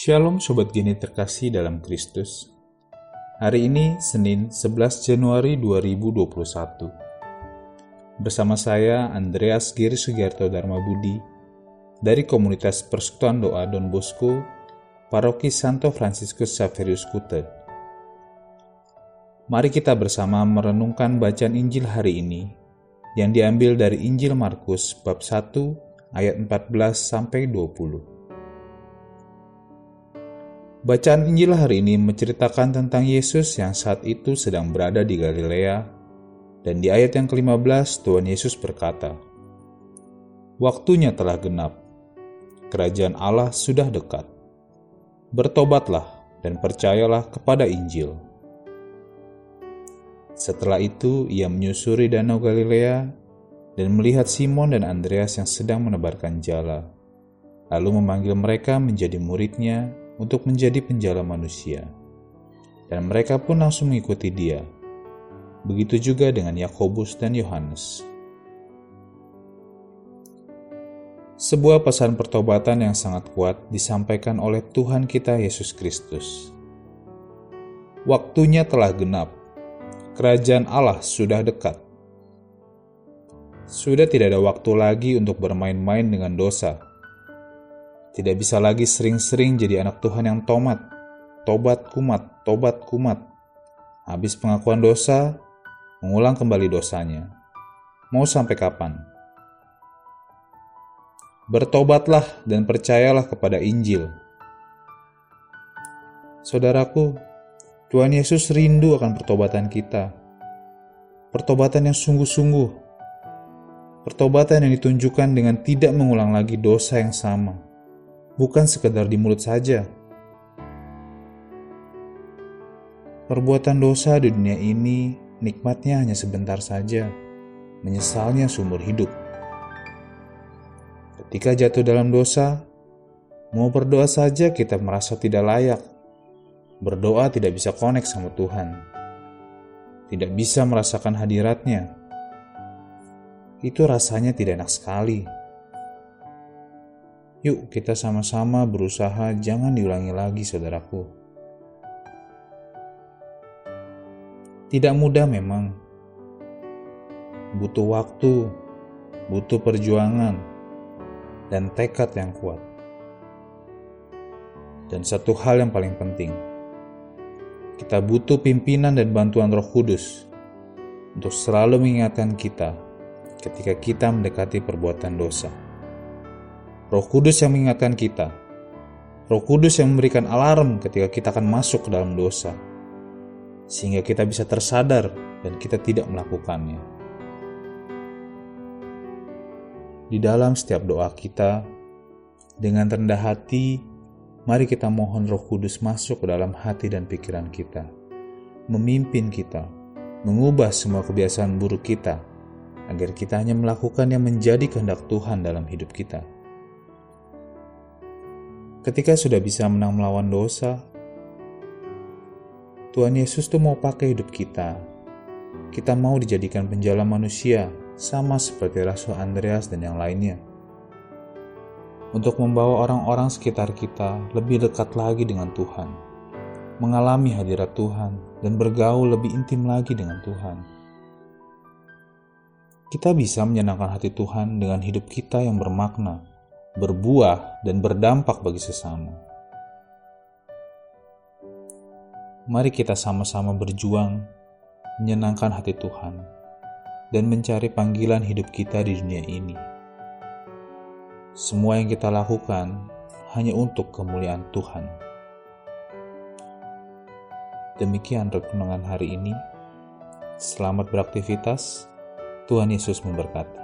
Shalom Sobat Geni terkasih dalam Kristus. Hari ini Senin 11 Januari 2021. Bersama saya Andreas Giri Sugiarto Dharma Budi dari komunitas Persekutuan Doa Don Bosco, Paroki Santo Franciscus Saverius Kute. Mari kita bersama merenungkan bacaan Injil hari ini yang diambil dari Injil Markus bab 1 ayat 14 sampai 20. Bacaan Injil hari ini menceritakan tentang Yesus yang saat itu sedang berada di Galilea, dan di ayat yang ke-15 Tuhan Yesus berkata, Waktunya telah genap, kerajaan Allah sudah dekat. Bertobatlah dan percayalah kepada Injil. Setelah itu ia menyusuri danau Galilea dan melihat Simon dan Andreas yang sedang menebarkan jala, lalu memanggil mereka menjadi muridnya untuk menjadi penjala manusia. Dan mereka pun langsung mengikuti dia. Begitu juga dengan Yakobus dan Yohanes. Sebuah pesan pertobatan yang sangat kuat disampaikan oleh Tuhan kita Yesus Kristus. Waktunya telah genap. Kerajaan Allah sudah dekat. Sudah tidak ada waktu lagi untuk bermain-main dengan dosa tidak bisa lagi sering-sering jadi anak Tuhan yang tomat. Tobat kumat, tobat kumat. Habis pengakuan dosa, mengulang kembali dosanya. Mau sampai kapan? Bertobatlah dan percayalah kepada Injil. Saudaraku, Tuhan Yesus rindu akan pertobatan kita. Pertobatan yang sungguh-sungguh. Pertobatan yang ditunjukkan dengan tidak mengulang lagi dosa yang sama bukan sekedar di mulut saja. Perbuatan dosa di dunia ini nikmatnya hanya sebentar saja, menyesalnya sumber hidup. Ketika jatuh dalam dosa, mau berdoa saja kita merasa tidak layak. Berdoa tidak bisa konek sama Tuhan. Tidak bisa merasakan hadiratnya. Itu rasanya tidak enak sekali. Yuk kita sama-sama berusaha jangan diulangi lagi saudaraku. Tidak mudah memang. Butuh waktu, butuh perjuangan, dan tekad yang kuat. Dan satu hal yang paling penting, kita butuh pimpinan dan bantuan Roh Kudus untuk selalu mengingatkan kita ketika kita mendekati perbuatan dosa. Roh Kudus yang mengingatkan kita. Roh Kudus yang memberikan alarm ketika kita akan masuk ke dalam dosa. Sehingga kita bisa tersadar dan kita tidak melakukannya. Di dalam setiap doa kita, dengan rendah hati, mari kita mohon Roh Kudus masuk ke dalam hati dan pikiran kita, memimpin kita, mengubah semua kebiasaan buruk kita, agar kita hanya melakukan yang menjadi kehendak Tuhan dalam hidup kita. Ketika sudah bisa menang melawan dosa, Tuhan Yesus tuh mau pakai hidup kita. Kita mau dijadikan penjala manusia, sama seperti Rasul Andreas dan yang lainnya. Untuk membawa orang-orang sekitar kita lebih dekat lagi dengan Tuhan, mengalami hadirat Tuhan, dan bergaul lebih intim lagi dengan Tuhan. Kita bisa menyenangkan hati Tuhan dengan hidup kita yang bermakna, berbuah, dan berdampak bagi sesama. Mari kita sama-sama berjuang menyenangkan hati Tuhan dan mencari panggilan hidup kita di dunia ini. Semua yang kita lakukan hanya untuk kemuliaan Tuhan. Demikian renungan hari ini. Selamat beraktivitas. Tuhan Yesus memberkati.